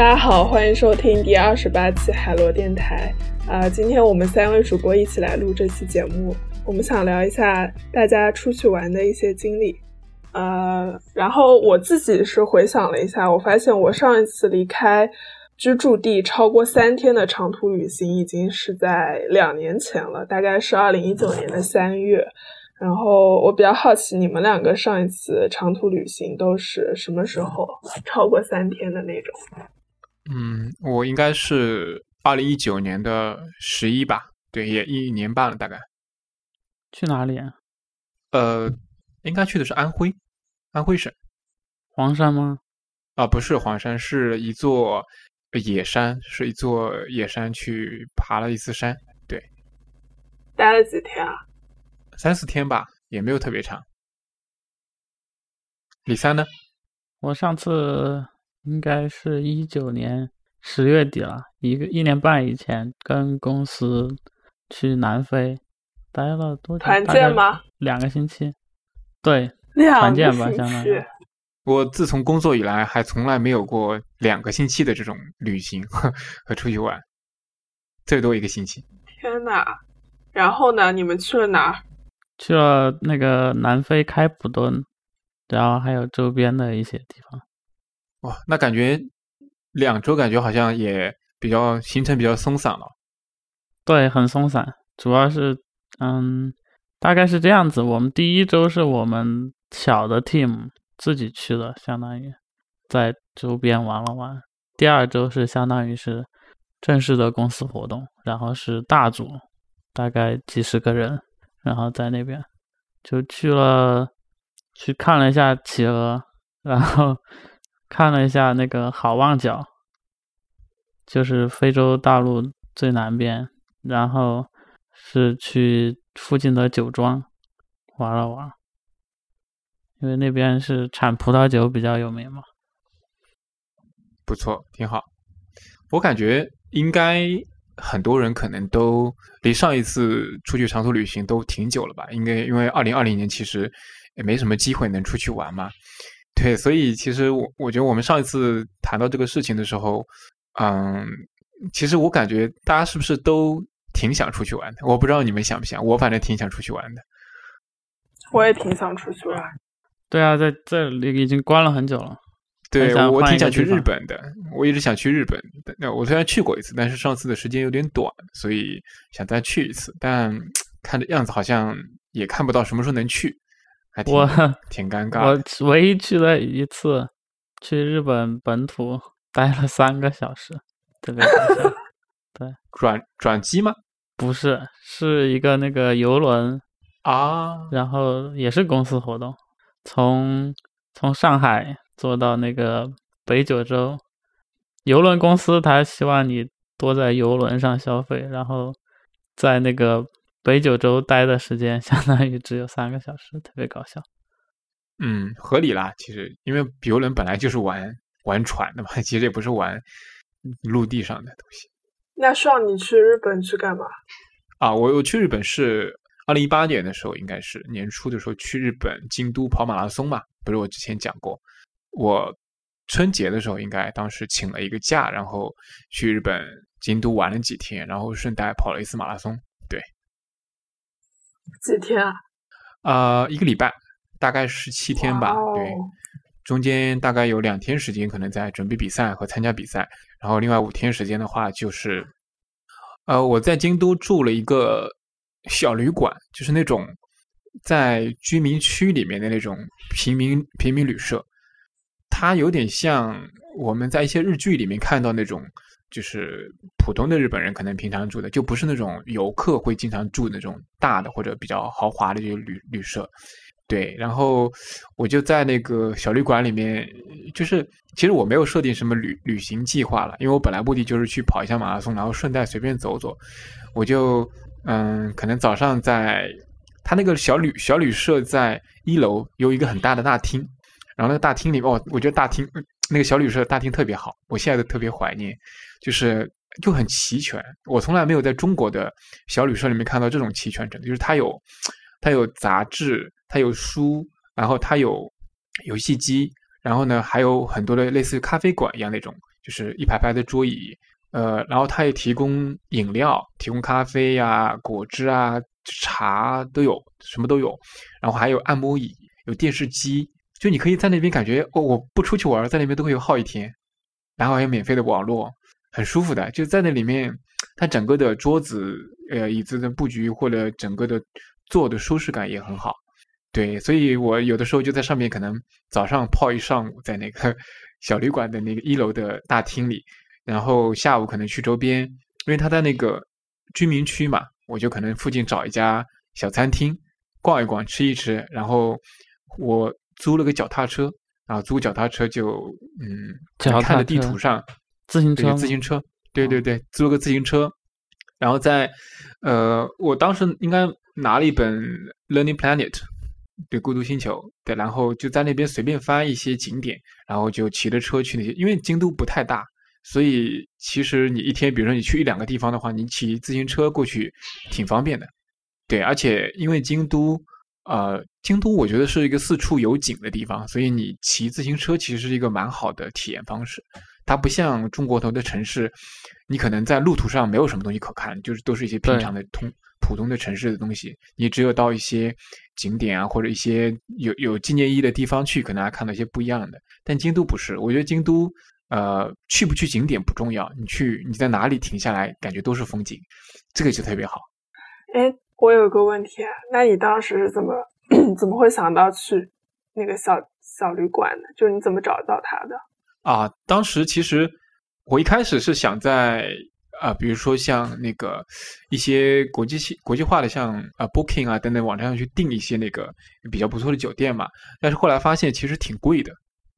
大家好，欢迎收听第二十八期海螺电台。啊，今天我们三位主播一起来录这期节目，我们想聊一下大家出去玩的一些经历。呃，然后我自己是回想了一下，我发现我上一次离开居住地超过三天的长途旅行，已经是在两年前了，大概是二零一九年的三月。然后我比较好奇，你们两个上一次长途旅行都是什么时候？超过三天的那种？嗯，我应该是二零一九年的十一吧，对，也一年半了，大概。去哪里啊？呃，应该去的是安徽，安徽省。黄山吗？啊，不是黄山，是一座野山，是一座野山，去爬了一次山。对。待了几天啊？三四天吧，也没有特别长。李三呢？我上次。应该是一九年十月底了，一个一年半以前，跟公司去南非待了多久？团建吗？两个星期。对，团建吧，相当于。我自从工作以来，还从来没有过两个星期的这种旅行和出去玩，最多一个星期。天呐，然后呢？你们去了哪儿？去了那个南非开普敦，然后还有周边的一些地方。哇，那感觉两周感觉好像也比较行程比较松散了。对，很松散，主要是嗯，大概是这样子。我们第一周是我们小的 team 自己去的，相当于在周边玩了玩。第二周是相当于是正式的公司活动，然后是大组，大概几十个人，然后在那边就去了，去看了一下企鹅，然后。看了一下那个好望角，就是非洲大陆最南边，然后是去附近的酒庄玩了玩，因为那边是产葡萄酒比较有名嘛。不错，挺好。我感觉应该很多人可能都离上一次出去长途旅行都挺久了吧？应该因为二零二零年其实也没什么机会能出去玩嘛。对，所以其实我我觉得我们上一次谈到这个事情的时候，嗯，其实我感觉大家是不是都挺想出去玩的？我不知道你们想不想，我反正挺想出去玩的。我也挺想出去玩。对啊，在这里已经关了很久了。对，我挺想去日本的，我一直想去日本。那我虽然去过一次，但是上次的时间有点短，所以想再去一次。但 看这样子，好像也看不到什么时候能去。我挺尴 尬。我唯一去了一次，去日本本土待了三个小时，特别搞笑。对，转转机吗？不是，是一个那个游轮啊，然后也是公司活动，从从上海坐到那个北九州，游轮公司他希望你多在游轮上消费，然后在那个。北九州待的时间相当于只有三个小时，特别搞笑。嗯，合理啦，其实因为游轮本来就是玩玩船的嘛，其实也不是玩陆地上的东西。那需要你去日本去干嘛？啊，我我去日本是二零一八年的时候，应该是年初的时候去日本京都跑马拉松嘛，不是我之前讲过，我春节的时候应该当时请了一个假，然后去日本京都玩了几天，然后顺带跑了一次马拉松。几天啊？呃，一个礼拜，大概十七天吧。对，中间大概有两天时间可能在准备比赛和参加比赛，然后另外五天时间的话就是，呃，我在京都住了一个小旅馆，就是那种在居民区里面的那种平民平民旅社，它有点像我们在一些日剧里面看到那种。就是普通的日本人可能平常住的，就不是那种游客会经常住那种大的或者比较豪华的这些旅旅社，对。然后我就在那个小旅馆里面，就是其实我没有设定什么旅旅行计划了，因为我本来目的就是去跑一下马拉松，然后顺带随便走走。我就嗯，可能早上在他那个小旅小旅社在一楼有一个很大的大厅，然后那个大厅里哦，我觉得大厅那个小旅社大厅特别好，我现在都特别怀念。就是就很齐全，我从来没有在中国的小旅社里面看到这种齐全程。就是它有，它有杂志，它有书，然后它有游戏机，然后呢还有很多的类似于咖啡馆一样那种就是一排排的桌椅，呃，然后它也提供饮料，提供咖啡呀、果汁啊、茶都有，什么都有。然后还有按摩椅，有电视机，就你可以在那边感觉哦，我不出去玩，在那边都会有耗一天。然后还有免费的网络，很舒服的，就在那里面，它整个的桌子、呃椅子的布局或者整个的坐的舒适感也很好。对，所以我有的时候就在上面，可能早上泡一上午，在那个 小旅馆的那个一楼的大厅里，然后下午可能去周边，因为他在那个居民区嘛，我就可能附近找一家小餐厅逛一逛，吃一吃，然后我租了个脚踏车，然后租脚踏车就嗯，看着地图上自行车，自行车，对对对，租了个自行车，然后在呃，我当时应该拿了一本 Learning Planet。对，孤独星球，对，然后就在那边随便翻一些景点，然后就骑着车去那些，因为京都不太大，所以其实你一天，比如说你去一两个地方的话，你骑自行车过去挺方便的。对，而且因为京都，呃，京都我觉得是一个四处有景的地方，所以你骑自行车其实是一个蛮好的体验方式。它不像中国头的城市，你可能在路途上没有什么东西可看，就是都是一些平常的通。普通的城市的东西，你只有到一些景点啊，或者一些有有纪念意义的地方去，可能还看到一些不一样的。但京都不是，我觉得京都，呃，去不去景点不重要，你去你在哪里停下来，感觉都是风景，这个就特别好。哎，我有个问题，那你当时是怎么 怎么会想到去那个小小旅馆呢？就是你怎么找到它的？啊，当时其实我一开始是想在。啊，比如说像那个一些国际性、国际化的，像啊 Booking 啊等等网站上去订一些那个比较不错的酒店嘛。但是后来发现其实挺贵的，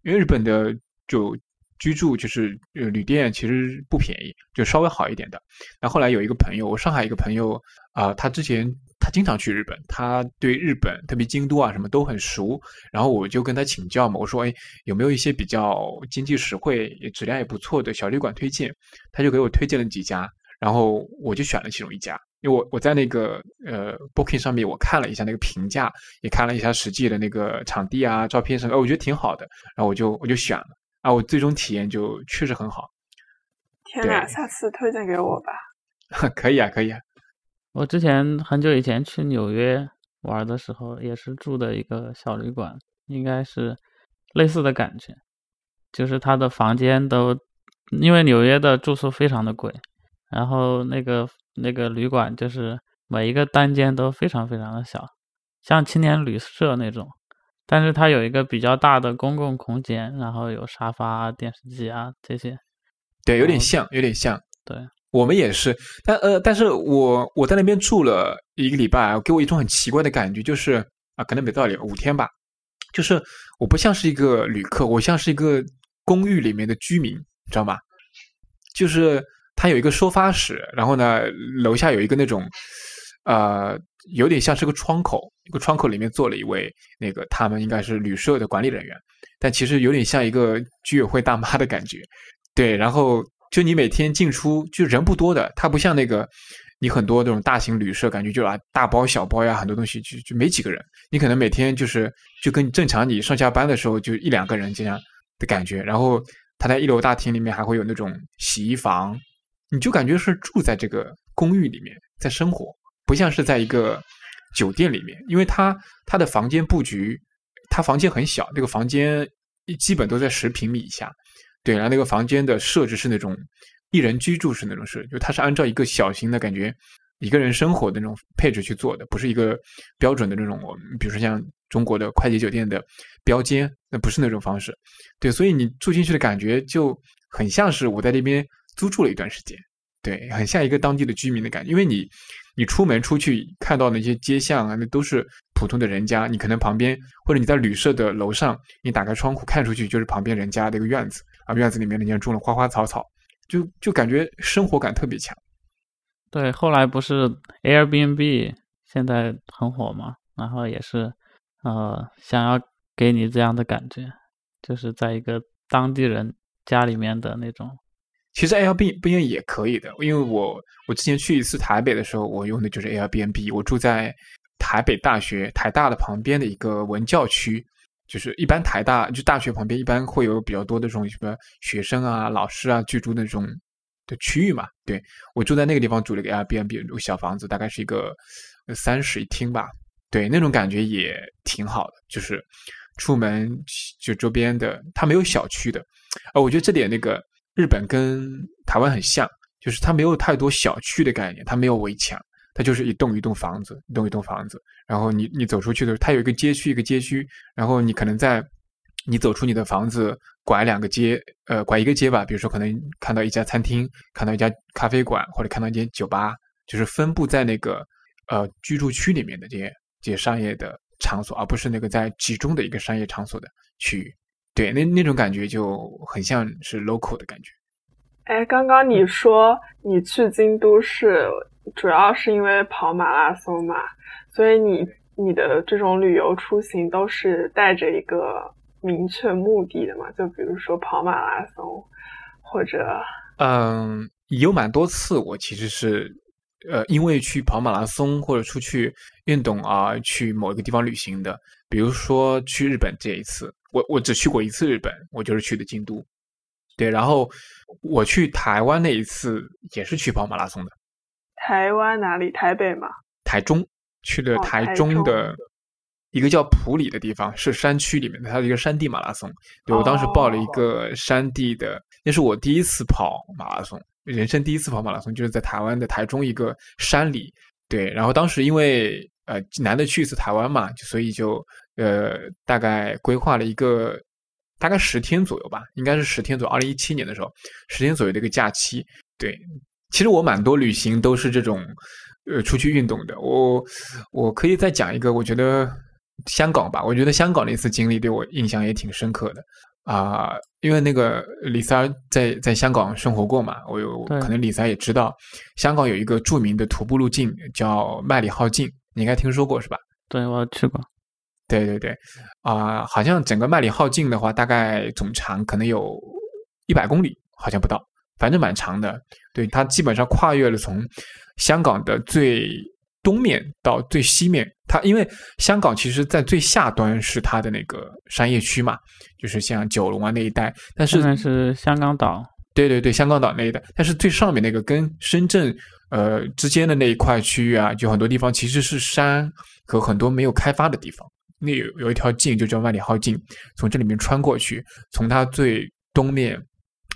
因为日本的就居住就是呃旅店其实不便宜，就稍微好一点的。那后来有一个朋友，我上海一个朋友啊，他之前。他经常去日本，他对日本特别京都啊什么都很熟。然后我就跟他请教嘛，我说：“哎，有没有一些比较经济实惠、质量也不错的小旅馆推荐？”他就给我推荐了几家，然后我就选了其中一家。因为我我在那个呃 Booking 上面我看了一下那个评价，也看了一下实际的那个场地啊、照片什么，我觉得挺好的。然后我就我就选了，啊，我最终体验就确实很好。天哪，下次推荐给我吧。可以啊，可以啊。我之前很久以前去纽约玩的时候，也是住的一个小旅馆，应该是类似的感觉，就是他的房间都，因为纽约的住宿非常的贵，然后那个那个旅馆就是每一个单间都非常非常的小，像青年旅社那种，但是它有一个比较大的公共空间，然后有沙发、电视机啊这些，对，有点像，有点像，对。我们也是，但呃，但是我我在那边住了一个礼拜，给我一种很奇怪的感觉，就是啊，可能没道理，五天吧，就是我不像是一个旅客，我像是一个公寓里面的居民，知道吗？就是它有一个收发室，然后呢，楼下有一个那种，呃，有点像是个窗口，一个窗口里面坐了一位那个他们应该是旅社的管理人员，但其实有点像一个居委会大妈的感觉，对，然后。就你每天进出就人不多的，它不像那个你很多这种大型旅社，感觉就啊大包小包呀，很多东西就就没几个人。你可能每天就是就跟正常你上下班的时候就一两个人这样的感觉。然后他在一楼大厅里面还会有那种洗衣房，你就感觉是住在这个公寓里面在生活，不像是在一个酒店里面。因为它它的房间布局，它房间很小，那个房间基本都在十平米以下。对，然后那个房间的设置是那种一人居住式那种设，就它是按照一个小型的感觉一个人生活的那种配置去做的，不是一个标准的那种，比如说像中国的快捷酒店的标间，那不是那种方式。对，所以你住进去的感觉就很像是我在那边租住了一段时间，对，很像一个当地的居民的感觉，因为你。你出门出去看到那些街巷啊，那都是普通的人家。你可能旁边或者你在旅社的楼上，你打开窗户看出去就是旁边人家的一个院子啊，院子里面人家种了花花草草，就就感觉生活感特别强。对，后来不是 Airbnb 现在很火嘛，然后也是呃想要给你这样的感觉，就是在一个当地人家里面的那种。其实 Airbnb 也可以的，因为我我之前去一次台北的时候，我用的就是 Airbnb。我住在台北大学台大的旁边的一个文教区，就是一般台大就大学旁边一般会有比较多的这种什么学生啊、老师啊居住的这种的区域嘛。对我住在那个地方，租了个 Airbnb 小房子，大概是一个三室一厅吧。对，那种感觉也挺好的，就是出门就周边的，它没有小区的。呃，我觉得这点那个日本跟台湾很像，就是它没有太多小区的概念，它没有围墙。它就是一栋一栋房子，一栋一栋房子。然后你你走出去的时候，它有一个街区，一个街区。然后你可能在你走出你的房子，拐两个街，呃，拐一个街吧。比如说，可能看到一家餐厅，看到一家咖啡馆，或者看到一间酒吧，就是分布在那个呃居住区里面的这些这些商业的场所，而不是那个在集中的一个商业场所的区域。对，那那种感觉就很像是 local 的感觉。哎，刚刚你说你去京都是？主要是因为跑马拉松嘛，所以你你的这种旅游出行都是带着一个明确目的的嘛？就比如说跑马拉松，或者嗯，有蛮多次我其实是呃因为去跑马拉松或者出去运动而去某一个地方旅行的。比如说去日本这一次，我我只去过一次日本，我就是去的京都。对，然后我去台湾那一次也是去跑马拉松的。台湾哪里？台北吗？台中去了台中的一个叫普里的地方，是山区里面的，它的一个山地马拉松。对我当时报了一个山地的，那是我第一次跑马拉松，人生第一次跑马拉松，就是在台湾的台中一个山里。对，然后当时因为呃难得去一次台湾嘛，所以就呃大概规划了一个大概十天左右吧，应该是十天左右。二零一七年的时候，十天左右的一个假期，对。其实我蛮多旅行都是这种，呃，出去运动的。我我可以再讲一个，我觉得香港吧，我觉得香港那次经历对我印象也挺深刻的啊。因为那个李三在在香港生活过嘛，我有可能李三也知道，香港有一个著名的徒步路径叫麦理浩径，你应该听说过是吧？对，我去过。对对对，啊，好像整个麦里浩径的话，大概总长可能有一百公里，好像不到。反正蛮长的，对它基本上跨越了从香港的最东面到最西面。它因为香港其实在最下端是它的那个商业区嘛，就是像九龙啊那一带。但是是香港岛，对对对，香港岛那一带。但是最上面那个跟深圳呃之间的那一块区域啊，就很多地方其实是山和很多没有开发的地方。那有有一条径就叫万里号径，从这里面穿过去，从它最东面。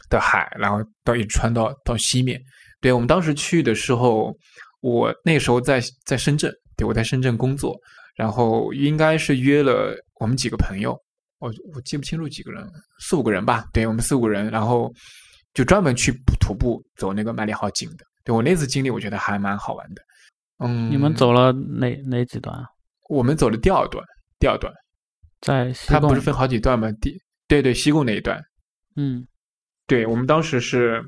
的海，然后到一直穿到到西面。对我们当时去的时候，我那时候在在深圳，对我在深圳工作，然后应该是约了我们几个朋友，我我记不清楚几个人，四五个人吧。对我们四五个人，然后就专门去徒步走那个麦理浩径的。对我那次经历，我觉得还蛮好玩的。嗯，你们走了哪哪几段？我们走了第二段，第二段在它不是分好几段吗？第对对西贡那一段，嗯。对我们当时是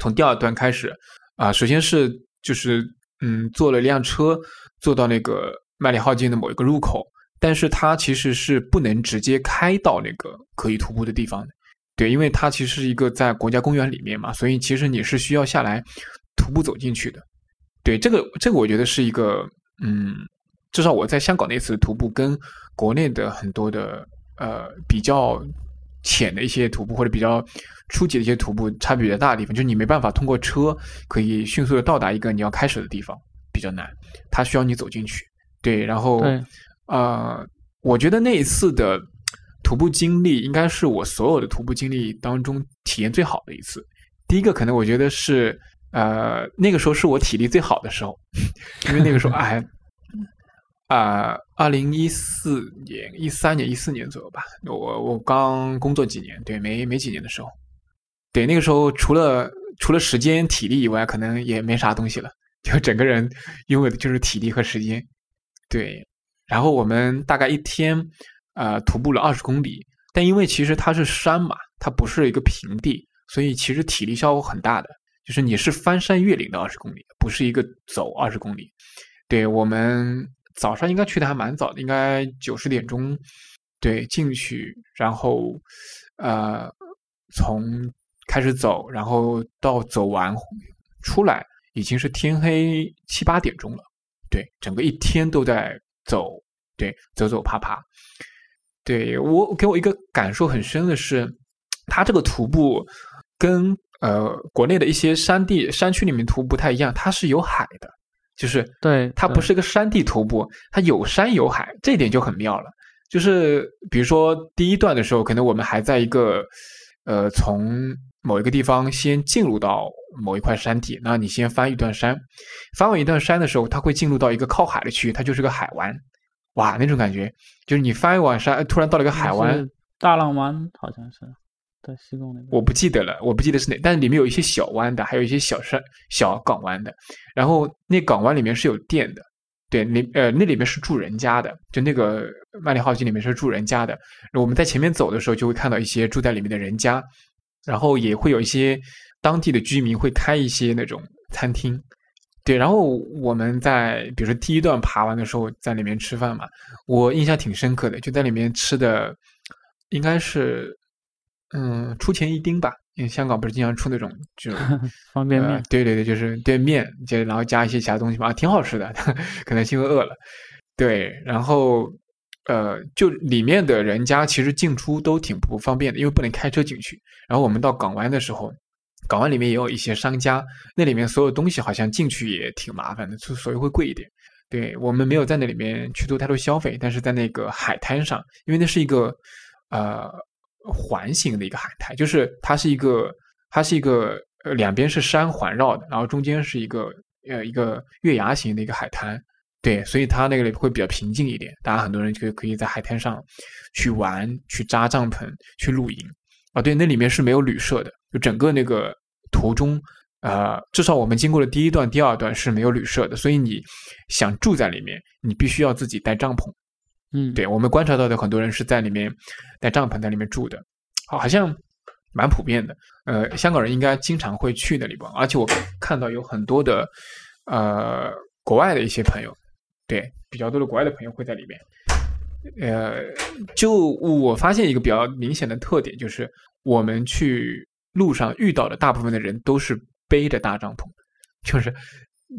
从第二段开始啊，首先是就是嗯，坐了一辆车坐到那个麦里浩径的某一个入口，但是它其实是不能直接开到那个可以徒步的地方的。对，因为它其实是一个在国家公园里面嘛，所以其实你是需要下来徒步走进去的。对，这个这个我觉得是一个嗯，至少我在香港那次徒步跟国内的很多的呃比较。浅的一些徒步或者比较初级的一些徒步差别比较大的地方，就是你没办法通过车可以迅速的到达一个你要开始的地方，比较难，它需要你走进去。对，然后，呃，我觉得那一次的徒步经历应该是我所有的徒步经历当中体验最好的一次。第一个可能我觉得是，呃，那个时候是我体力最好的时候，因为那个时候哎。啊，二零一四年、一三年、一四年左右吧，我我刚工作几年，对，没没几年的时候，对，那个时候除了除了时间、体力以外，可能也没啥东西了，就整个人拥有的就是体力和时间，对。然后我们大概一天，呃，徒步了二十公里，但因为其实它是山嘛，它不是一个平地，所以其实体力消耗很大的，就是你是翻山越岭的二十公里，不是一个走二十公里，对我们。早上应该去的还蛮早的，应该九十点钟，对，进去，然后，呃，从开始走，然后到走完出来，已经是天黑七八点钟了，对，整个一天都在走，对，走走爬爬，对我给我一个感受很深的是，它这个徒步跟呃国内的一些山地山区里面徒步不太一样，它是有海的，就是对它不是一个山地徒步，它有山有海，这点就很妙了。就是比如说第一段的时候，可能我们还在一个呃从某一个地方先进入到某一块山体，那你先翻一段山，翻完一段山的时候，它会进入到一个靠海的区域，它就是个海湾，哇，那种感觉就是你翻一晚山，突然到了一个海湾，大浪湾好像是在西贡那边，我不记得了，我不记得是哪，但是里面有一些小湾的，还有一些小山、小港湾的，然后那港湾里面是有电的。对，那呃，那里面是住人家的，就那个万里浩径里面是住人家的。我们在前面走的时候，就会看到一些住在里面的人家，然后也会有一些当地的居民会开一些那种餐厅。对，然后我们在比如说第一段爬完的时候，在里面吃饭嘛，我印象挺深刻的，就在里面吃的应该是嗯出前一丁吧。因为香港不是经常出那种这种 方便面，对对对，就是对面，就然后加一些其他东西嘛，挺好吃的。可能是因为饿了，对。然后呃，就里面的人家其实进出都挺不方便的，因为不能开车进去。然后我们到港湾的时候，港湾里面也有一些商家，那里面所有东西好像进去也挺麻烦的，所以会贵一点。对我们没有在那里面去做太多消费，但是在那个海滩上，因为那是一个呃。环形的一个海滩，就是它是一个，它是一个呃两边是山环绕的，然后中间是一个呃一个月牙形的一个海滩，对，所以它那个里会比较平静一点，大家很多人就可以在海滩上去玩、去扎帐篷、去露营啊。对，那里面是没有旅社的，就整个那个途中，呃，至少我们经过的第一段、第二段是没有旅社的，所以你想住在里面，你必须要自己带帐篷。嗯，对我们观察到的很多人是在里面带帐篷在里面住的，好像蛮普遍的。呃，香港人应该经常会去那里吧？而且我看到有很多的呃国外的一些朋友，对比较多的国外的朋友会在里面。呃，就我发现一个比较明显的特点，就是我们去路上遇到的大部分的人都是背着大帐篷，就是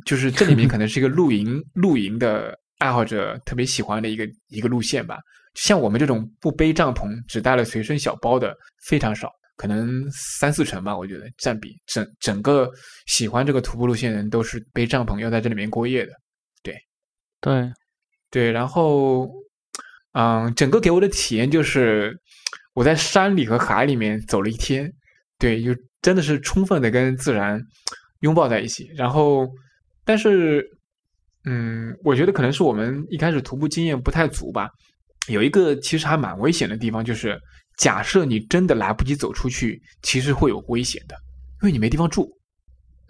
就是这里面可能是一个露营 露营的。爱好者特别喜欢的一个一个路线吧，像我们这种不背帐篷只带了随身小包的非常少，可能三四成吧。我觉得占比整整个喜欢这个徒步路线的人都是背帐篷要在这里面过夜的。对，对，对。然后，嗯，整个给我的体验就是我在山里和海里面走了一天，对，就真的是充分的跟自然拥抱在一起。然后，但是。嗯，我觉得可能是我们一开始徒步经验不太足吧。有一个其实还蛮危险的地方，就是假设你真的来不及走出去，其实会有危险的，因为你没地方住。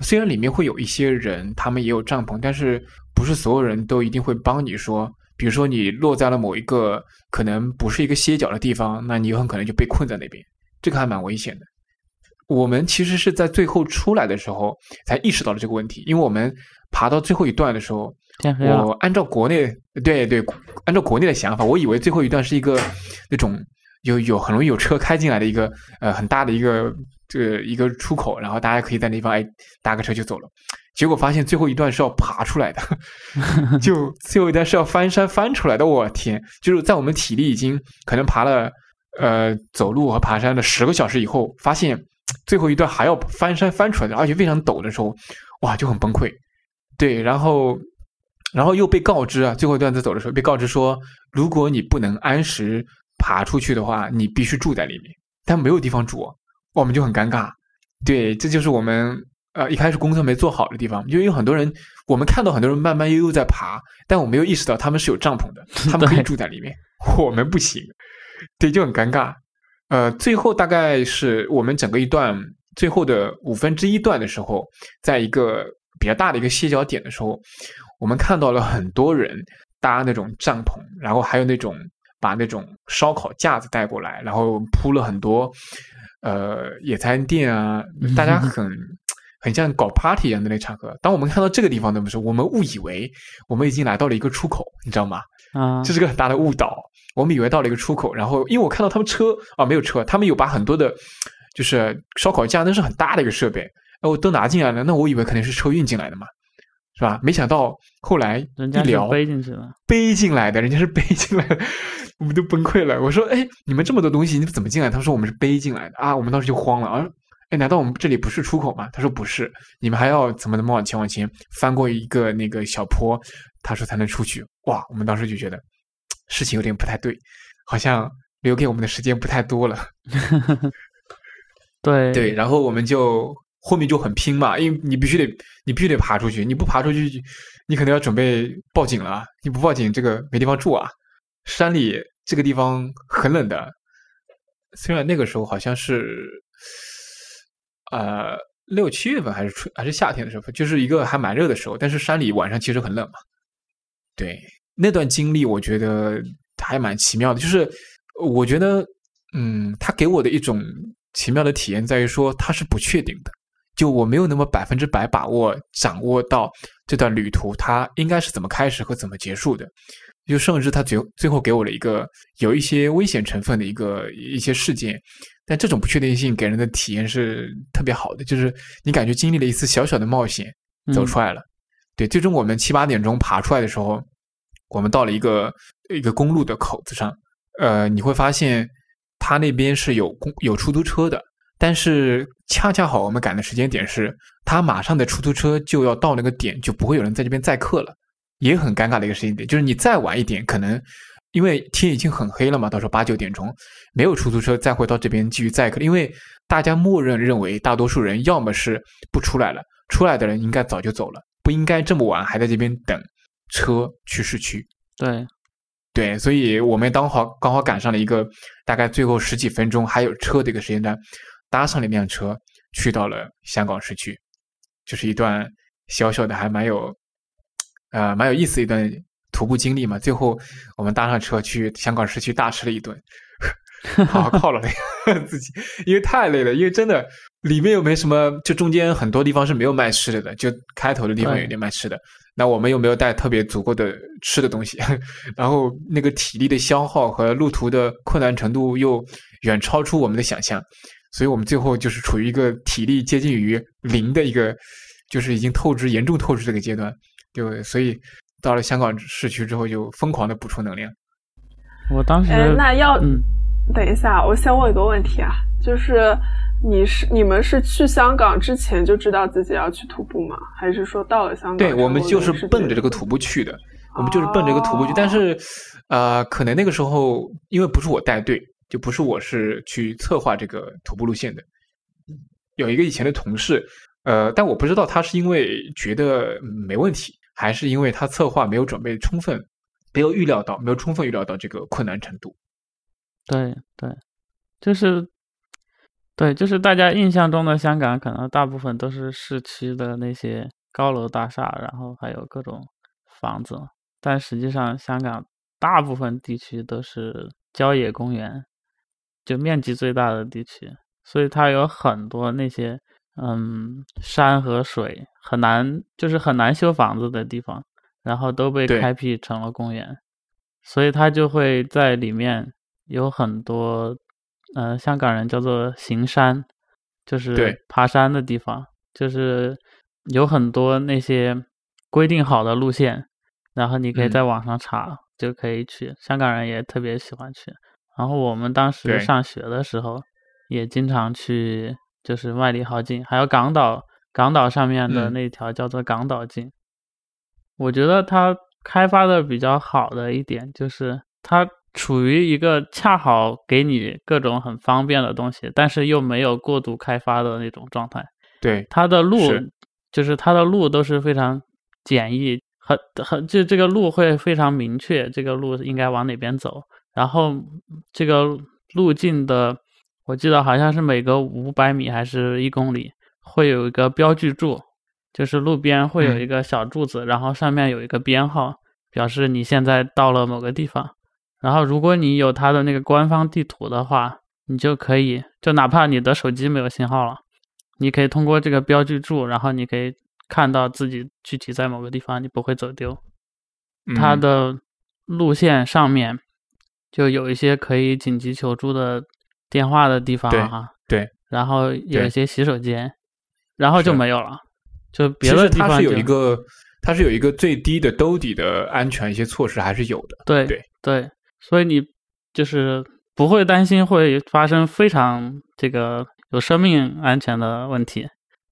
虽然里面会有一些人，他们也有帐篷，但是不是所有人都一定会帮你说。比如说你落在了某一个可能不是一个歇脚的地方，那你很可能就被困在那边，这个还蛮危险的。我们其实是在最后出来的时候才意识到了这个问题，因为我们爬到最后一段的时候。我按照国内对对，按照国内的想法，我以为最后一段是一个那种有有很容易有车开进来的一个呃很大的一个这个一个出口，然后大家可以在那地方哎搭个车就走了。结果发现最后一段是要爬出来的，就最后一段是要翻山翻出来的。我天！就是在我们体力已经可能爬了呃走路和爬山的十个小时以后，发现最后一段还要翻山翻出来的，而且非常陡的时候，哇，就很崩溃。对，然后。然后又被告知啊，最后一段在走的时候被告知说，如果你不能按时爬出去的话，你必须住在里面。但没有地方住，我们就很尴尬。对，这就是我们呃一开始工作没做好的地方。因为有很多人，我们看到很多人慢慢悠悠在爬，但我没有意识到他们是有帐篷的，他们可以住在里面，我们不行。对，就很尴尬。呃，最后大概是我们整个一段最后的五分之一段的时候，在一个比较大的一个歇脚点的时候。我们看到了很多人搭那种帐篷，然后还有那种把那种烧烤架子带过来，然后铺了很多呃野餐垫啊，大家很很像搞 party 一样的那场合。当我们看到这个地方的时候，我们误以为我们已经来到了一个出口，你知道吗？啊，这是个很大的误导。我们以为到了一个出口，然后因为我看到他们车啊没有车，他们有把很多的，就是烧烤架，那是很大的一个设备，我都拿进来了，那我以为肯定是车运进来的嘛。是吧？没想到后来一聊，背进去了，背进来的，人家是背进来的。我们都崩溃了。我说：“哎，你们这么多东西，你怎么进来？”他说：“我们是背进来的啊。”我们当时就慌了啊！哎，难道我们这里不是出口吗？他说：“不是，你们还要怎么怎么往前往前翻过一个那个小坡，他说才能出去。”哇！我们当时就觉得事情有点不太对，好像留给我们的时间不太多了。对对，然后我们就后面就很拼嘛，因为你必须得你必须得爬出去，你不爬出去，你可能要准备报警了。你不报警，这个没地方住啊。山里这个地方很冷的，虽然那个时候好像是，呃，六七月份还是春还是夏天的时候，就是一个还蛮热的时候，但是山里晚上其实很冷嘛。对，那段经历我觉得还蛮奇妙的，就是我觉得，嗯，他给我的一种奇妙的体验在于说，它是不确定的，就我没有那么百分之百把握掌握到这段旅途它应该是怎么开始和怎么结束的。就甚至他最最后给我了一个有一些危险成分的一个一些事件，但这种不确定性给人的体验是特别好的，就是你感觉经历了一次小小的冒险，走出来了。对，最终我们七八点钟爬出来的时候，我们到了一个一个公路的口子上，呃，你会发现他那边是有公有出租车的，但是恰恰好我们赶的时间点是，他马上的出租车就要到那个点，就不会有人在这边载客了。也很尴尬的一个时间点，就是你再晚一点，可能因为天已经很黑了嘛，到时候八九点钟没有出租车再会到这边继续载客，因为大家默认认为大多数人要么是不出来了，出来的人应该早就走了，不应该这么晚还在这边等车去市区。对，对，所以我们刚好刚好赶上了一个大概最后十几分钟还有车的一个时间段，搭上了一辆车去到了香港市区，就是一段小小的还蛮有。呃，蛮有意思一段徒步经历嘛。最后我们搭上车去香港市区大吃了一顿，好好 犒劳了自己，因为太累了。因为真的里面又没什么，就中间很多地方是没有卖吃的的，就开头的地方有点卖吃的。那我们又没有带特别足够的吃的东西，然后那个体力的消耗和路途的困难程度又远超出我们的想象，所以我们最后就是处于一个体力接近于零的一个，就是已经透支严重透支这个阶段。就所以到了香港市区之后，就疯狂的补充能量。我当时那要等一下，我先问一个问题啊，就是你是你们是去香港之前就知道自己要去徒步吗？还是说到了香港？对我们就是奔着这个徒步去的，我们就是奔着这个徒步去。但是呃，可能那个时候因为不是我带队，就不是我是去策划这个徒步路线的，有一个以前的同事，呃，但我不知道他是因为觉得没问题。还是因为他策划没有准备充分，没有预料到，没有充分预料到这个困难程度。对对，就是，对，就是大家印象中的香港，可能大部分都是市区的那些高楼大厦，然后还有各种房子。但实际上，香港大部分地区都是郊野公园，就面积最大的地区，所以它有很多那些。嗯，山和水很难，就是很难修房子的地方，然后都被开辟成了公园，所以它就会在里面有很多，呃，香港人叫做行山，就是爬山的地方，就是有很多那些规定好的路线，然后你可以在网上查就可以去。香港人也特别喜欢去，然后我们当时上学的时候也经常去。就是万里豪径，还有港岛，港岛上面的那条叫做港岛径。我觉得它开发的比较好的一点，就是它处于一个恰好给你各种很方便的东西，但是又没有过度开发的那种状态。对，它的路就是它的路都是非常简易，很很就这个路会非常明确，这个路应该往哪边走，然后这个路径的。我记得好像是每隔五百米还是一公里会有一个标记柱，就是路边会有一个小柱子，然后上面有一个编号，表示你现在到了某个地方。然后如果你有它的那个官方地图的话，你就可以，就哪怕你的手机没有信号了，你可以通过这个标记柱，然后你可以看到自己具体在某个地方，你不会走丢。它的路线上面就有一些可以紧急求助的。电话的地方哈，对，然后有一些洗手间，然后就没有了。就别的地方它是有一个，它是有一个最低的兜底的安全一些措施还是有的。对对对，所以你就是不会担心会发生非常这个有生命安全的问题，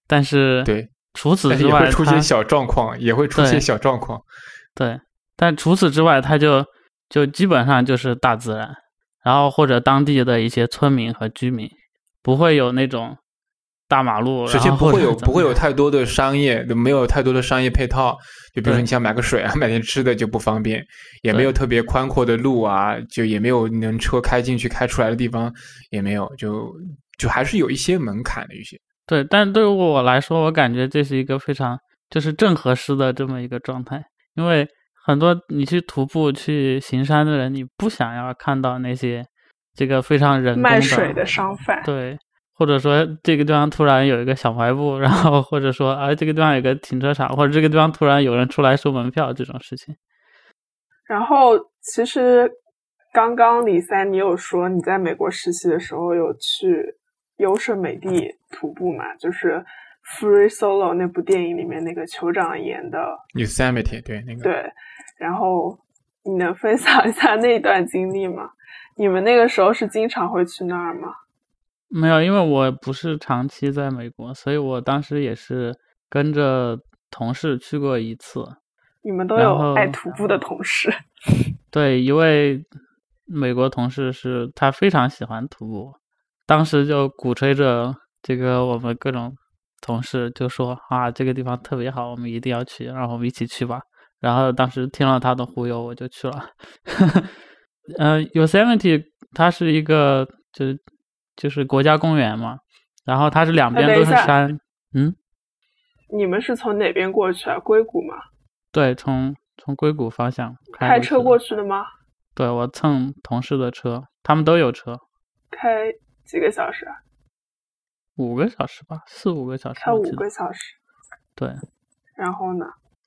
但是对，除此之外会出现小状况，也会出现小状况。对，但除此之外，它就就基本上就是大自然，然后或者当地的一些村民和居民，不会有那种。大马路，首先不会有不会有太多的商业，没有太多的商业配套。就比如说你想买个水啊，买点吃的就不方便，也没有特别宽阔的路啊，就也没有能车开进去、开出来的地方，也没有，就就还是有一些门槛的一些。对，但对于我来说，我感觉这是一个非常就是正合适的这么一个状态，因为很多你去徒步去行山的人，你不想要看到那些这个非常人工卖水的商贩。对。或者说这个地方突然有一个小卖部，然后或者说啊这个地方有个停车场，或者这个地方突然有人出来收门票这种事情。然后其实刚刚李三你有说你在美国实习的时候有去优胜美地徒步嘛？就是《Free Solo》那部电影里面那个酋长演的 Yosemite，对那个对。然后你能分享一下那段经历吗？你们那个时候是经常会去那儿吗？没有，因为我不是长期在美国，所以我当时也是跟着同事去过一次。你们都有爱徒步的同事？对，一位美国同事是他非常喜欢徒步，当时就鼓吹着这个我们各种同事就说啊，这个地方特别好，我们一定要去，让我们一起去吧。然后当时听了他的忽悠，我就去了。嗯，Yosemite 它是一个就是。就是国家公园嘛，然后它是两边都是山。嗯，你们是从哪边过去啊？硅谷吗？对，从从硅谷方向开车过去的吗？对，我蹭同事的车，他们都有车。开几个小时啊？五个小时吧，四五个小时。开五个小时。对。然后呢？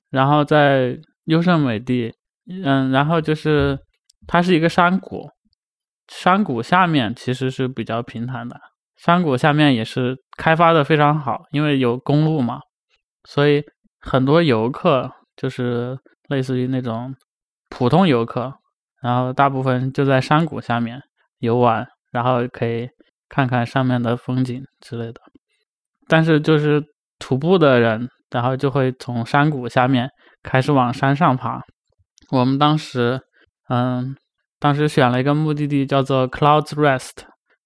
然后在优胜美地，嗯，然后就是它是一个山谷。山谷下面其实是比较平坦的，山谷下面也是开发的非常好，因为有公路嘛，所以很多游客就是类似于那种普通游客，然后大部分就在山谷下面游玩，然后可以看看上面的风景之类的。但是就是徒步的人，然后就会从山谷下面开始往山上爬。我们当时，嗯。当时选了一个目的地，叫做 Clouds Rest，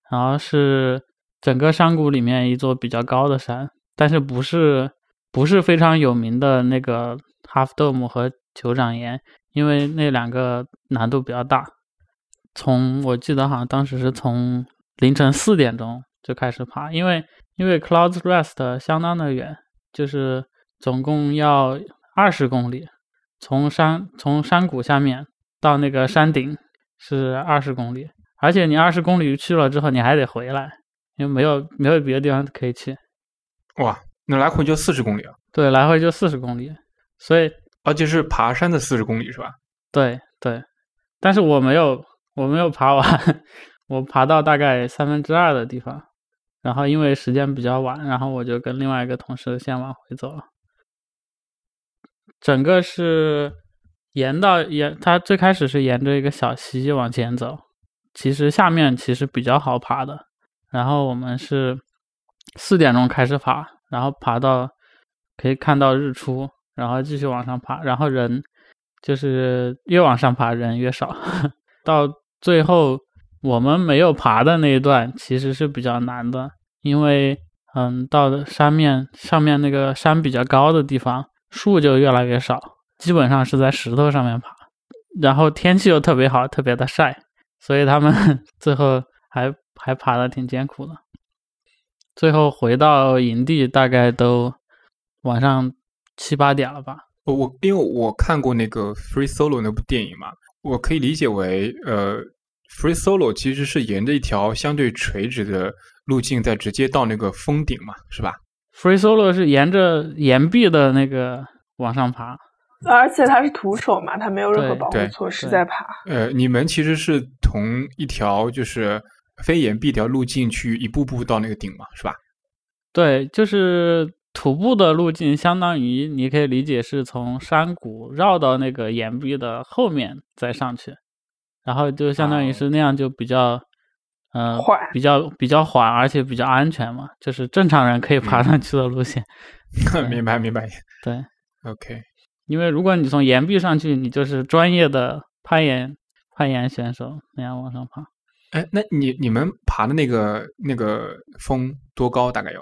然后是整个山谷里面一座比较高的山，但是不是不是非常有名的那个 Half Dome 和酋长岩，因为那两个难度比较大。从我记得好像当时是从凌晨四点钟就开始爬，因为因为 Clouds Rest 相当的远，就是总共要二十公里，从山从山谷下面到那个山顶。是二十公里，而且你二十公里去了之后，你还得回来，因为没有没有别的地方可以去。哇，那来回就四十公里啊？对，来回就四十公里，所以而且是爬山的四十公里是吧？对对，但是我没有我没有爬完，我爬到大概三分之二的地方，然后因为时间比较晚，然后我就跟另外一个同事先往回走了。整个是。沿到沿，它最开始是沿着一个小溪往前走，其实下面其实比较好爬的。然后我们是四点钟开始爬，然后爬到可以看到日出，然后继续往上爬。然后人就是越往上爬人越少，到最后我们没有爬的那一段其实是比较难的，因为嗯，到山面上面那个山比较高的地方，树就越来越少。基本上是在石头上面爬，然后天气又特别好，特别的晒，所以他们 最后还还爬的挺艰苦的。最后回到营地，大概都晚上七八点了吧。我我因为我看过那个《Free Solo》那部电影嘛，我可以理解为，呃，《Free Solo》其实是沿着一条相对垂直的路径在直接到那个峰顶嘛，是吧？《Free Solo》是沿着岩壁的那个往上爬。而且它是徒手嘛，它没有任何保护措施在爬。呃，你们其实是同一条就是非岩壁条路径去一步步到那个顶嘛，是吧？对，就是徒步的路径，相当于你可以理解是从山谷绕到那个岩壁的后面再上去，然后就相当于是那样就比较，呃，比较比较缓，而且比较安全嘛，就是正常人可以爬上去的路线。明白明白。对，OK。因为如果你从岩壁上去，你就是专业的攀岩攀岩选手那样往上爬。哎，那你你们爬的那个那个峰多高？大概有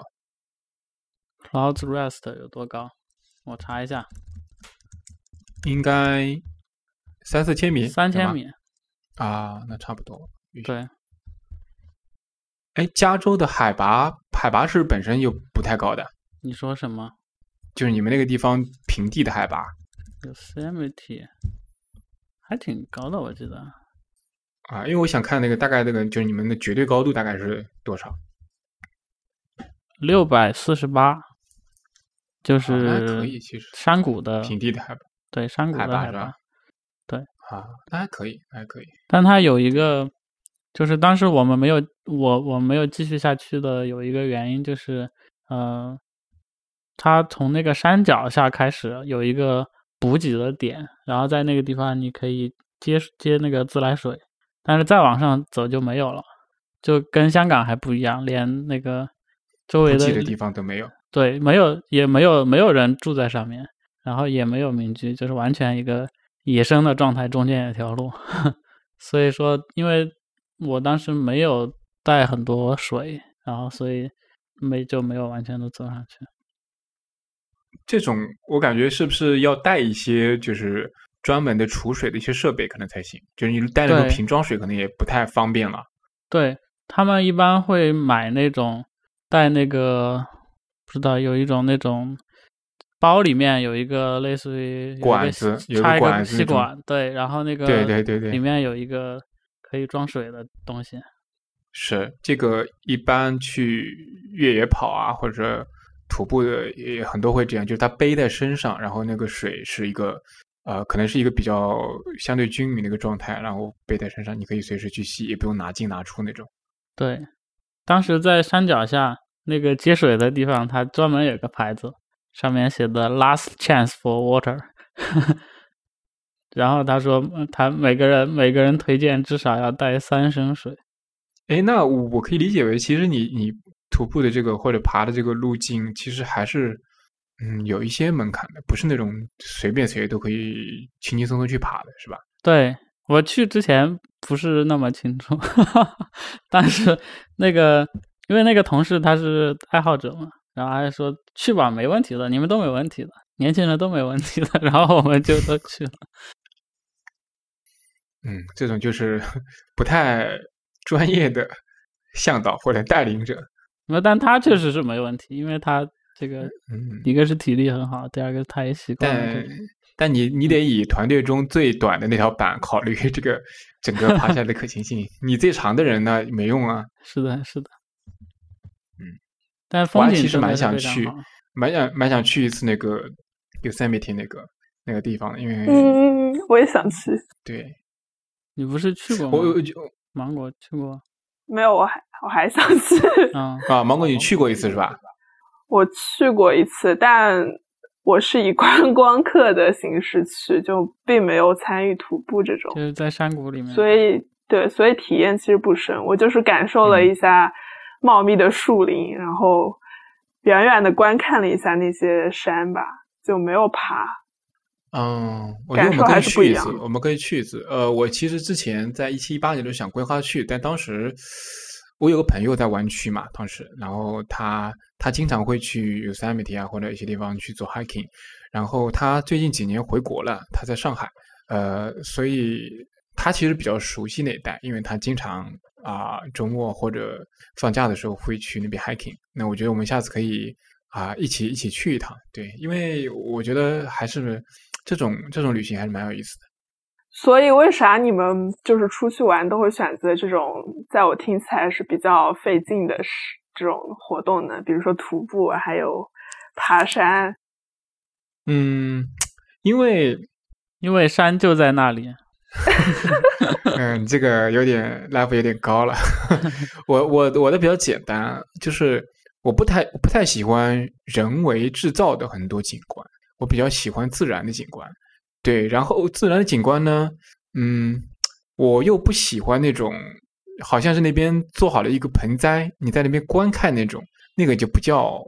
？Clouds Rest 有多高？我查一下。应该三四千米。三千米。啊，那差不多。对。哎，加州的海拔海拔是本身就不太高的。你说什么？就是你们那个地方平地的海拔？Yosemite 还挺高的，我记得。啊，因为我想看那个大概那个，就是你们的绝对高度大概是多少？六百四十八，就是可以，其实山谷的平地的海拔。对，山谷的海拔。对。啊，那还可以，还可以。但它有一个，就是当时我们没有我我没有继续下去的有一个原因就是，呃，它从那个山脚下开始有一个补给的点，然后在那个地方你可以接接那个自来水。但是再往上走就没有了，就跟香港还不一样，连那个周围的地方都没有。对，没有，也没有，没有人住在上面，然后也没有民居，就是完全一个野生的状态。中间有条路，所以说，因为我当时没有带很多水，然后所以没就没有完全的走上去。这种我感觉是不是要带一些就是。专门的储水的一些设备可能才行，就是你带那个瓶装水可能也不太方便了。对他们一般会买那种带那个不知道有一种那种包里面有一个类似于管子，插一个吸管，对，然后那个对对对对，里面有一个可以装水的东西。是这个一般去越野跑啊或者徒步的也很多会这样，就是他背在身上，然后那个水是一个。呃，可能是一个比较相对均匀的一个状态，然后背在身上，你可以随时去吸，也不用拿进拿出那种。对，当时在山脚下那个接水的地方，它专门有个牌子，上面写的 “Last Chance for Water”。然后他说，他每个人每个人推荐至少要带三升水。哎，那我可以理解为，其实你你徒步的这个或者爬的这个路径，其实还是。嗯，有一些门槛的，不是那种随便谁都可以轻轻松松去爬的，是吧？对我去之前不是那么清楚，但是那个因为那个同事他是爱好者嘛，然后还说去吧，没问题的，你们都没问题的，年轻人都没问题的，然后我们就都去了。嗯，这种就是不太专业的向导或者带领者，那但他确实是没问题，因为他。这个，嗯，一个是体力很好，第二个他也习惯。但但你你得以团队中最短的那条板考虑这个整个爬 下来的可行性。你最长的人呢没用啊。是的，是的。嗯，但风景其实蛮想去，蛮想蛮想去一次那个 Yosemite 那个那个地方，因为嗯，我也想去。对，你不是去过吗？我就芒果去过。没有，我还我还想去。嗯啊，芒果你去过一次是吧？我去过一次，但我是以 观光客的形式去，就并没有参与徒步这种。就是在山谷里面。所以，对，所以体验其实不深。我就是感受了一下茂密的树林，然后远远的观看了一下那些山吧，就没有爬。嗯，我觉得我们可以去一次。我们可以去一次。呃，我其实之前在一七一八年就想规划去，但当时。我有个朋友在湾区嘛，当时，然后他他经常会去 Yosemite 啊或者一些地方去做 hiking，然后他最近几年回国了，他在上海，呃，所以他其实比较熟悉那一带，因为他经常啊周末或者放假的时候会去那边 hiking。那我觉得我们下次可以啊一起一起去一趟，对，因为我觉得还是这种这种旅行还是蛮有意思的。所以，为啥你们就是出去玩都会选择这种在我听起来是比较费劲的这种活动呢？比如说徒步，还有爬山。嗯，因为因为山就在那里。嗯，这个有点 level 有点高了。我我我的比较简单，就是我不太不太喜欢人为制造的很多景观，我比较喜欢自然的景观。对，然后自然的景观呢，嗯，我又不喜欢那种好像是那边做好了一个盆栽，你在那边观看那种，那个就不叫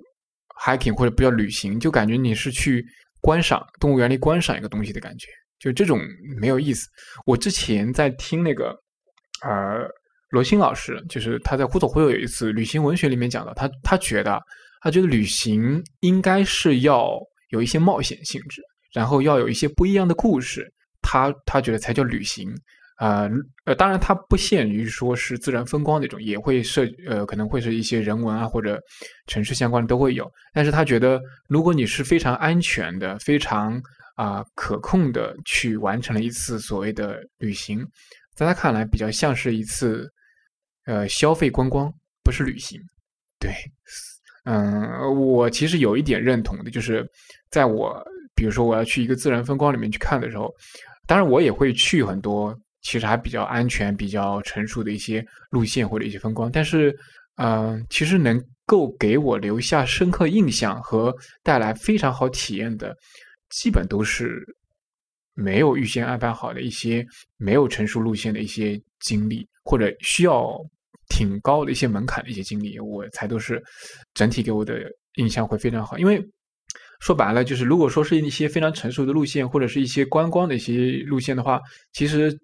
hiking 或者不叫旅行，就感觉你是去观赏动物园里观赏一个东西的感觉，就这种没有意思。我之前在听那个呃罗新老师，就是他在《忽左忽右》有一次旅行文学里面讲到，他他觉得他觉得旅行应该是要有一些冒险性质，然后要有一些不一样的故事，他他觉得才叫旅行。啊，呃，当然它不限于说是自然风光那种，也会涉呃，可能会是一些人文啊或者城市相关的都会有。但是他觉得，如果你是非常安全的、非常啊可控的去完成了一次所谓的旅行，在他看来比较像是一次呃消费观光，不是旅行。对，嗯，我其实有一点认同的，就是在我比如说我要去一个自然风光里面去看的时候，当然我也会去很多。其实还比较安全、比较成熟的一些路线或者一些风光，但是，嗯，其实能够给我留下深刻印象和带来非常好体验的，基本都是没有预先安排好的一些没有成熟路线的一些经历，或者需要挺高的一些门槛的一些经历，我才都是整体给我的印象会非常好。因为说白了，就是如果说是一些非常成熟的路线，或者是一些观光的一些路线的话，其实。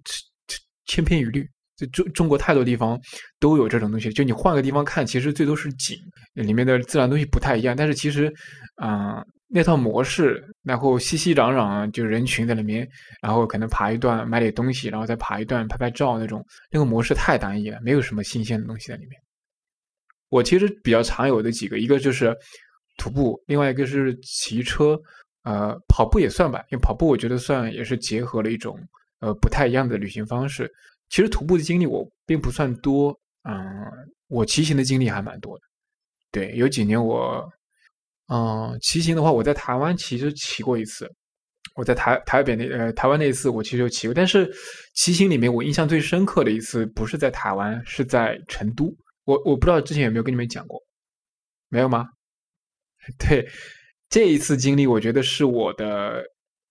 千篇一律，就中中国太多地方都有这种东西。就你换个地方看，其实最多是景，里面的自然东西不太一样。但是其实，啊，那套模式，然后熙熙攘攘就人群在里面，然后可能爬一段买点东西，然后再爬一段拍拍照那种，那个模式太单一了，没有什么新鲜的东西在里面。我其实比较常有的几个，一个就是徒步，另外一个是骑车，呃，跑步也算吧，因为跑步我觉得算也是结合了一种。呃，不太一样的旅行方式。其实徒步的经历我并不算多，嗯，我骑行的经历还蛮多的。对，有几年我，嗯，骑行的话，我在台湾其实骑过一次。我在台台北那呃台湾那一次，我其实有骑过。但是骑行里面，我印象最深刻的一次不是在台湾，是在成都。我我不知道之前有没有跟你们讲过，没有吗？对，这一次经历，我觉得是我的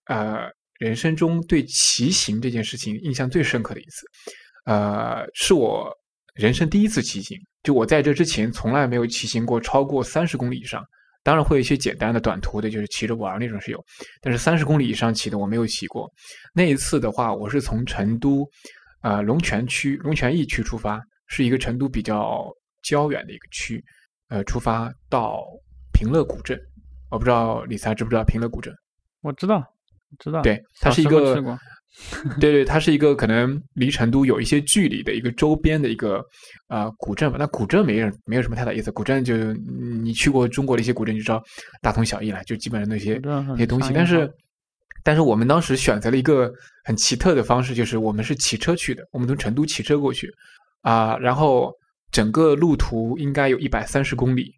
呃。人生中对骑行这件事情印象最深刻的一次，呃，是我人生第一次骑行。就我在这之前从来没有骑行过超过三十公里以上，当然会有一些简单的短途的，就是骑着玩那种是有，但是三十公里以上骑的我没有骑过。那一次的话，我是从成都啊龙泉区龙泉驿区出发，是一个成都比较郊远的一个区，呃，出发到平乐古镇。我不知道李才知不知道平乐古镇？我知道。知道，对，它是一个，对对，它是一个可能离成都有一些距离的一个周边的一个啊古镇吧。那古镇没人没有什么太大意思，古镇就你去过中国的一些古镇就知道大同小异了，就基本上那些那些东西。但是但是我们当时选择了一个很奇特的方式，就是我们是骑车去的，我们从成都骑车过去啊，然后整个路途应该有一百三十公里，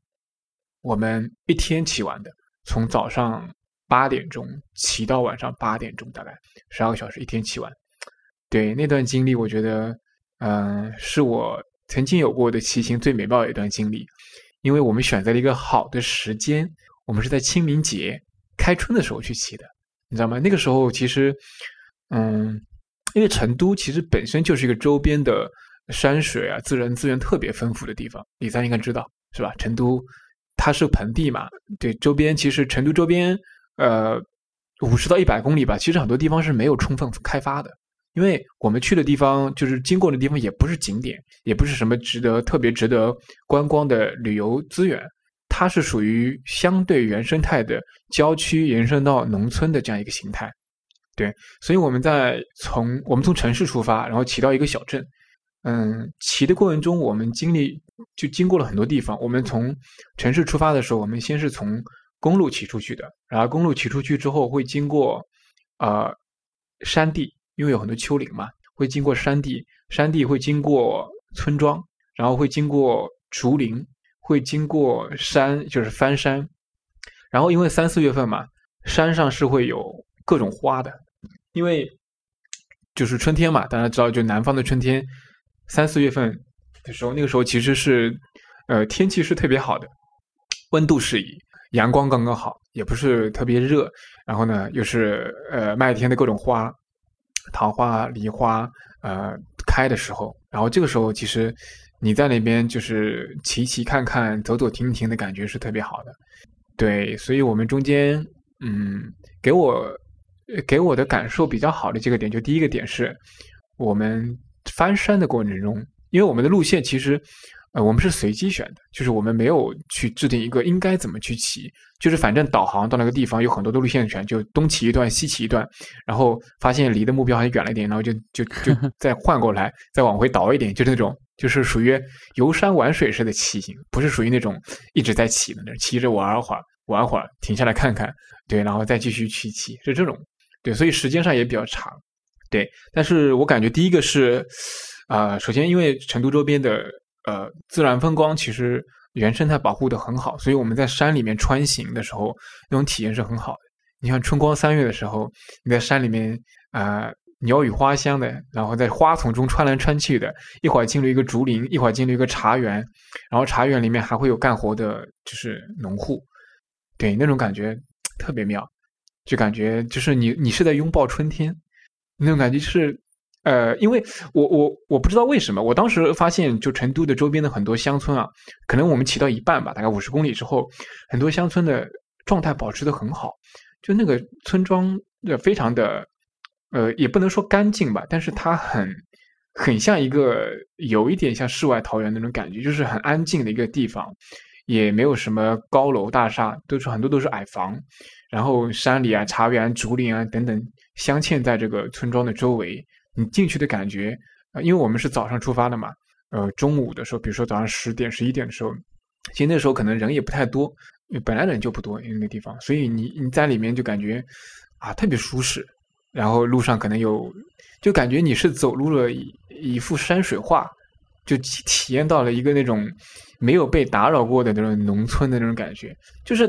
我们一天骑完的，从早上。八点钟骑到晚上八点钟，大概十二个小时，一天骑完。对那段经历，我觉得，嗯，是我曾经有过的骑行最美妙的一段经历。因为我们选择了一个好的时间，我们是在清明节开春的时候去骑的，你知道吗？那个时候其实，嗯，因为成都其实本身就是一个周边的山水啊、自然资源特别丰富的地方，李三应该知道是吧？成都它是盆地嘛，对，周边其实成都周边。呃，五十到一百公里吧，其实很多地方是没有充分开发的，因为我们去的地方，就是经过的地方，也不是景点，也不是什么值得特别值得观光的旅游资源，它是属于相对原生态的郊区延伸到农村的这样一个形态。对，所以我们在从我们从城市出发，然后骑到一个小镇，嗯，骑的过程中，我们经历就经过了很多地方。我们从城市出发的时候，我们先是从。公路骑出去的，然后公路骑出去之后会经过，呃，山地，因为有很多丘陵嘛，会经过山地，山地会经过村庄，然后会经过竹林，会经过山，就是翻山，然后因为三四月份嘛，山上是会有各种花的，因为就是春天嘛，大家知道，就南方的春天，三四月份的时候，那个时候其实是，呃，天气是特别好的，温度适宜。阳光刚刚好，也不是特别热，然后呢，又是呃麦田的各种花，桃花、梨花呃开的时候，然后这个时候其实你在那边就是骑骑看看、走走停停的感觉是特别好的。对，所以我们中间嗯，给我给我的感受比较好的几个点，就第一个点是我们翻山的过程中，因为我们的路线其实。呃，我们是随机选的，就是我们没有去制定一个应该怎么去骑，就是反正导航到那个地方有很多的路线选，就东骑一段，西骑一段，然后发现离的目标还远了一点，然后就就就 再换过来，再往回倒一点，就是那种就是属于游山玩水式的骑行，不是属于那种一直在骑的那骑着玩会儿玩会儿停下来看看，对，然后再继续去骑，是这种，对，所以时间上也比较长，对，但是我感觉第一个是，啊，首先因为成都周边的。呃，自然风光其实原生态保护的很好，所以我们在山里面穿行的时候，那种体验是很好的。你像春光三月的时候，你在山里面啊，鸟语花香的，然后在花丛中穿来穿去的，一会儿进入一个竹林，一会儿进入一个茶园，然后茶园里面还会有干活的，就是农户，对，那种感觉特别妙，就感觉就是你你是在拥抱春天，那种感觉是。呃，因为我我我不知道为什么，我当时发现就成都的周边的很多乡村啊，可能我们骑到一半吧，大概五十公里之后，很多乡村的状态保持的很好，就那个村庄呃非常的，呃也不能说干净吧，但是它很很像一个有一点像世外桃源那种感觉，就是很安静的一个地方，也没有什么高楼大厦，都是很多都是矮房，然后山里啊、茶园、竹林啊等等镶嵌在这个村庄的周围。你进去的感觉啊，因为我们是早上出发的嘛，呃，中午的时候，比如说早上十点、十一点的时候，其实那时候可能人也不太多，本来人就不多，因为那地方，所以你你在里面就感觉啊特别舒适，然后路上可能有，就感觉你是走入了一一幅山水画，就体验到了一个那种没有被打扰过的那种农村的那种感觉，就是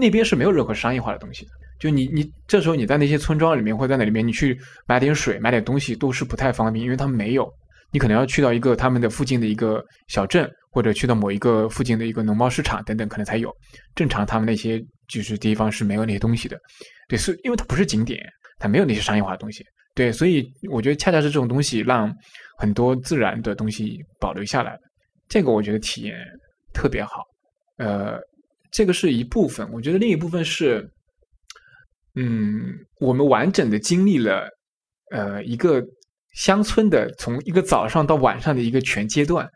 那边是没有任何商业化的东西的。就你你这时候你在那些村庄里面或者在那里面，你去买点水买点东西都是不太方便，因为他们没有，你可能要去到一个他们的附近的一个小镇，或者去到某一个附近的一个农贸市场等等，可能才有。正常他们那些就是地方是没有那些东西的，对，是因为它不是景点，它没有那些商业化的东西，对，所以我觉得恰恰是这种东西让很多自然的东西保留下来了，这个我觉得体验特别好。呃，这个是一部分，我觉得另一部分是。嗯，我们完整的经历了，呃，一个乡村的从一个早上到晚上的一个全阶段，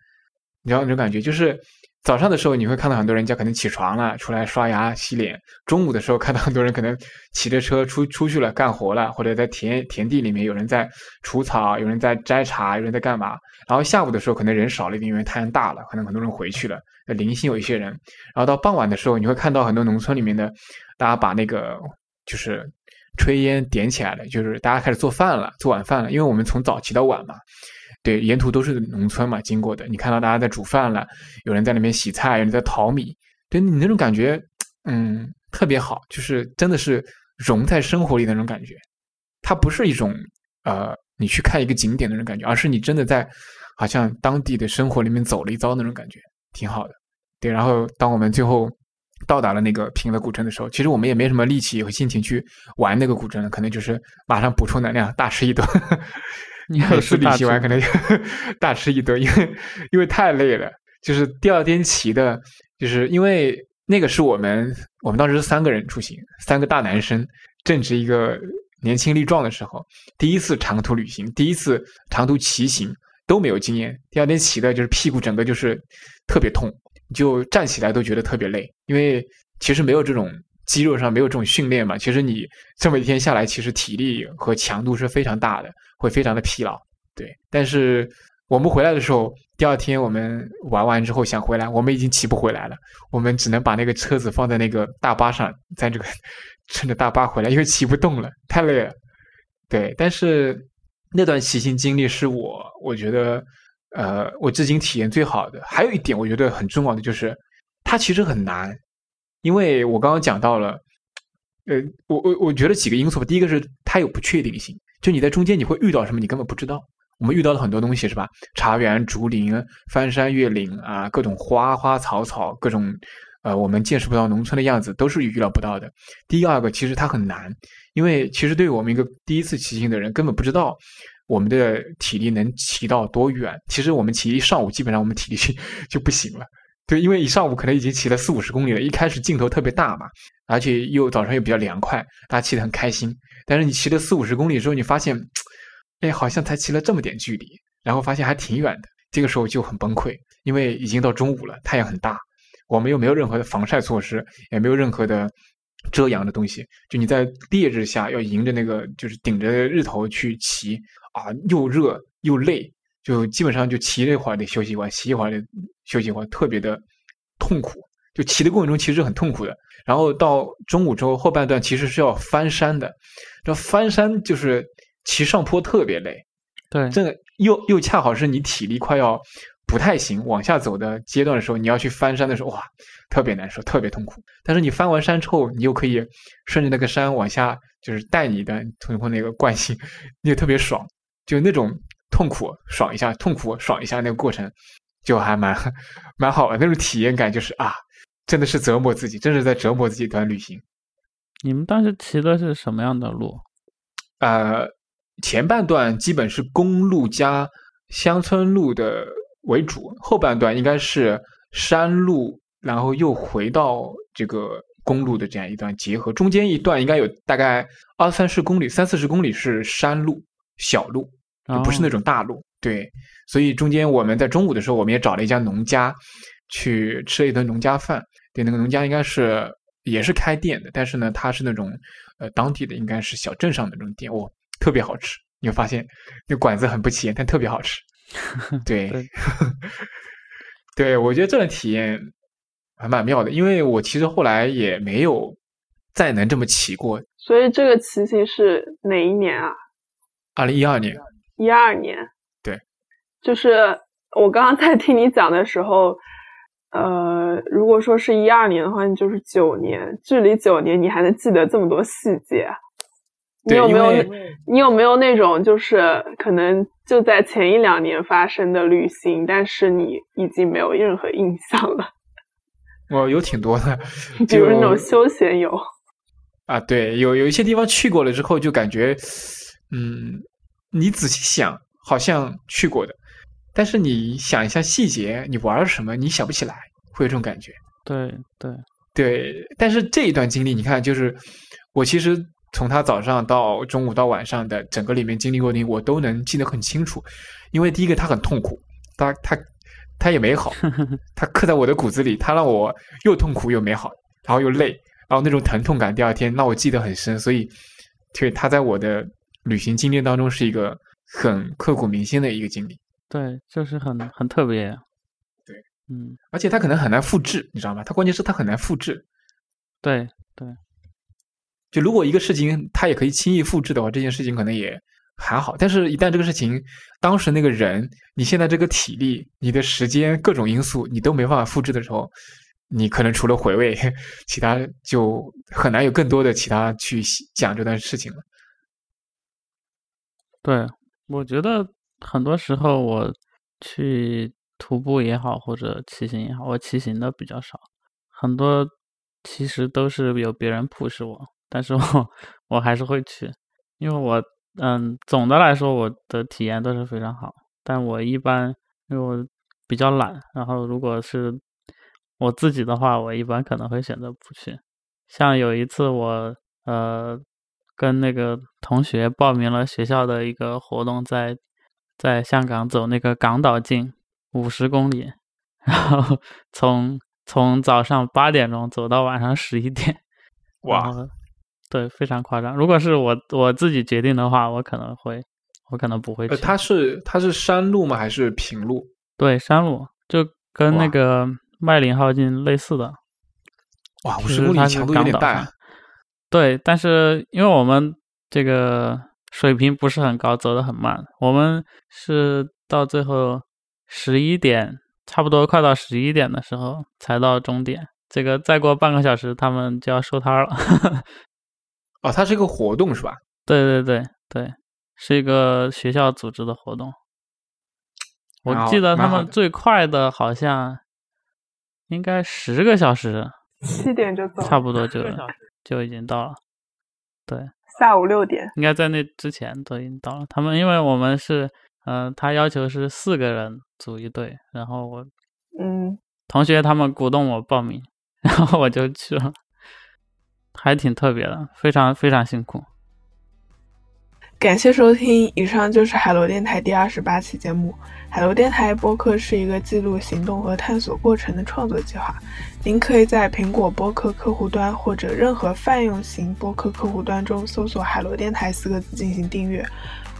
你知道那种感觉，就是早上的时候你会看到很多人家可能起床了，出来刷牙洗脸；中午的时候看到很多人可能骑着车出出去了干活了，或者在田田地里面有人在除草，有人在摘茶，有人在干嘛。然后下午的时候可能人少了一点，因为太阳大了，可能很多人回去了，零星有一些人。然后到傍晚的时候，你会看到很多农村里面的大家把那个。就是炊烟点起来了，就是大家开始做饭了，做晚饭了。因为我们从早起到晚嘛，对，沿途都是农村嘛，经过的。你看到大家在煮饭了，有人在那边洗菜，有人在淘米，对你那种感觉，嗯，特别好，就是真的是融在生活里那种感觉。它不是一种呃，你去看一个景点的那种感觉，而是你真的在好像当地的生活里面走了一遭那种感觉，挺好的。对，然后当我们最后。到达了那个平乐古镇的时候，其实我们也没什么力气和心情去玩那个古镇了，可能就是马上补充能量，大吃一顿。你每次旅行完可能 大吃一顿，因为因为太累了。就是第二天骑的，就是因为那个是我们我们当时是三个人出行，三个大男生，正值一个年轻力壮的时候，第一次长途旅行，第一次长途骑行都没有经验。第二天骑的就是屁股整个就是特别痛。就站起来都觉得特别累，因为其实没有这种肌肉上没有这种训练嘛。其实你这么一天下来，其实体力和强度是非常大的，会非常的疲劳。对，但是我们回来的时候，第二天我们玩完之后想回来，我们已经骑不回来了，我们只能把那个车子放在那个大巴上，在这个 乘着大巴回来，因为骑不动了，太累了。对，但是那段骑行经历是我，我觉得。呃，我至今体验最好的还有一点，我觉得很重要的就是，它其实很难，因为我刚刚讲到了，呃，我我我觉得几个因素吧，第一个是它有不确定性，就你在中间你会遇到什么，你根本不知道。我们遇到了很多东西是吧？茶园、竹林、翻山越岭啊，各种花花草草，各种呃，我们见识不到农村的样子，都是预料不到的。第二个，其实它很难，因为其实对于我们一个第一次骑行的人，根本不知道我们的体力能骑到多远。其实我们骑一上午，基本上我们体力 就不行了。对，因为一上午可能已经骑了四五十公里了，一开始劲头特别大嘛，而且又早上又比较凉快，大家骑得很开心。但是你骑了四五十公里之后，你发现，哎，好像才骑了这么点距离，然后发现还挺远的，这个时候就很崩溃，因为已经到中午了，太阳很大。我们又没有任何的防晒措施，也没有任何的遮阳的东西。就你在烈日下要迎着那个，就是顶着日头去骑啊，又热又累，就基本上就骑一会儿得休息一会儿，骑一会儿得休息一会儿，特别的痛苦。就骑的过程中其实很痛苦的。然后到中午之后后半段其实是要翻山的，这翻山就是骑上坡特别累。对，这又又恰好是你体力快要。不太行，往下走的阶段的时候，你要去翻山的时候，哇，特别难受，特别痛苦。但是你翻完山之后，你又可以顺着那个山往下，就是带你的通过那个惯性，你也特别爽。就那种痛苦爽一下，痛苦爽一下那个过程，就还蛮蛮好的。那种体验感就是啊，真的是折磨自己，真是在折磨自己一段旅行。你们当时骑的是什么样的路？呃，前半段基本是公路加乡村路的。为主，后半段应该是山路，然后又回到这个公路的这样一段结合。中间一段应该有大概二三十公里，三四十公里是山路、小路，就不是那种大路。对，所以中间我们在中午的时候，我们也找了一家农家去吃了一顿农家饭。对，那个农家应该是也是开店的，但是呢，它是那种呃当地的，应该是小镇上的那种店，哦，特别好吃。你会发现那馆子很不起眼，但特别好吃。对，对，我觉得这种体验还蛮妙的，因为我其实后来也没有再能这么骑过。所以这个骑行是哪一年啊？二零一二年。一二年。对，就是我刚刚在听你讲的时候，呃，如果说是一二年的话，你就是九年，距离九年你还能记得这么多细节。你有没有你有没有那种就是可能就在前一两年发生的旅行，但是你已经没有任何印象了？我有挺多的，比如那种休闲游啊，对，有有一些地方去过了之后，就感觉嗯，你仔细想好像去过的，但是你想一下细节，你玩了什么，你想不起来，会有这种感觉。对对对，但是这一段经历，你看，就是我其实。从他早上到中午到晚上的整个里面经历过的，我都能记得很清楚。因为第一个他很痛苦，他他他也美好，他刻在我的骨子里，他让我又痛苦又美好，然后又累，然后那种疼痛感第二天让我记得很深，所以对他在我的旅行经历当中是一个很刻骨铭心的一个经历。对，就是很很特别。对，嗯，而且他可能很难复制，你知道吗？他关键是他很难复制。对对。就如果一个事情他也可以轻易复制的话，这件事情可能也还好。但是，一旦这个事情当时那个人，你现在这个体力、你的时间各种因素，你都没办法复制的时候，你可能除了回味，其他就很难有更多的其他去讲这段事情了。对，我觉得很多时候我去徒步也好，或者骑行也好，我骑行的比较少，很多其实都是有别人 push 我。但是 我我还是会去，因为我嗯，总的来说我的体验都是非常好。但我一般因为我比较懒，然后如果是我自己的话，我一般可能会选择不去。像有一次我呃跟那个同学报名了学校的一个活动，在在香港走那个港岛径五十公里，然后 从从早上八点钟走到晚上十一点，哇！对，非常夸张。如果是我我自己决定的话，我可能会，我可能不会去。它是它是山路吗？还是平路？对，山路就跟那个麦林浩径类似的。哇，五十公里强度有点大。对，但是因为我们这个水平不是很高，走得很慢。我们是到最后十一点，差不多快到十一点的时候才到终点。这个再过半个小时，他们就要收摊了。哦，它是一个活动是吧？对对对对，是一个学校组织的活动。我记得他们最快的好像应该十个小时，七点就走，差不多就就已经到了。对，下午六点，应该在那之前都已经到了。他们因为我们是，嗯，他要求是四个人组一队，然后我，嗯，同学他们鼓动我报名，然后我就去了，还挺特别的，非常非常辛苦。感谢收听，以上就是海螺电台第二十八期节目。海螺电台播客是一个记录行动和探索过程的创作计划。您可以在苹果播客客户端或者任何泛用型播客客户端中搜索“海螺电台”四个字进行订阅。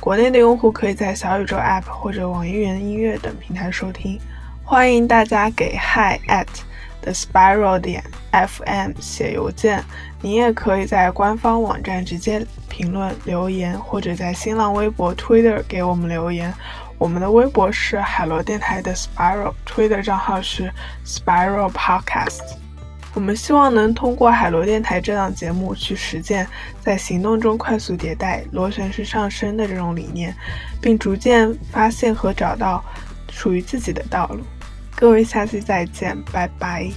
国内的用户可以在小宇宙 App 或者网易云音乐等平台收听。欢迎大家给 hi at the spiral 点 fm 写邮件。你也可以在官方网站直接评论留言，或者在新浪微博、Twitter 给我们留言。我们的微博是海螺电台的 Spiral，Twitter 账号是 Spiral Podcast。我们希望能通过海螺电台这档节目去实践在行动中快速迭代、螺旋式上升的这种理念，并逐渐发现和找到属于自己的道路。各位，下期再见，拜拜。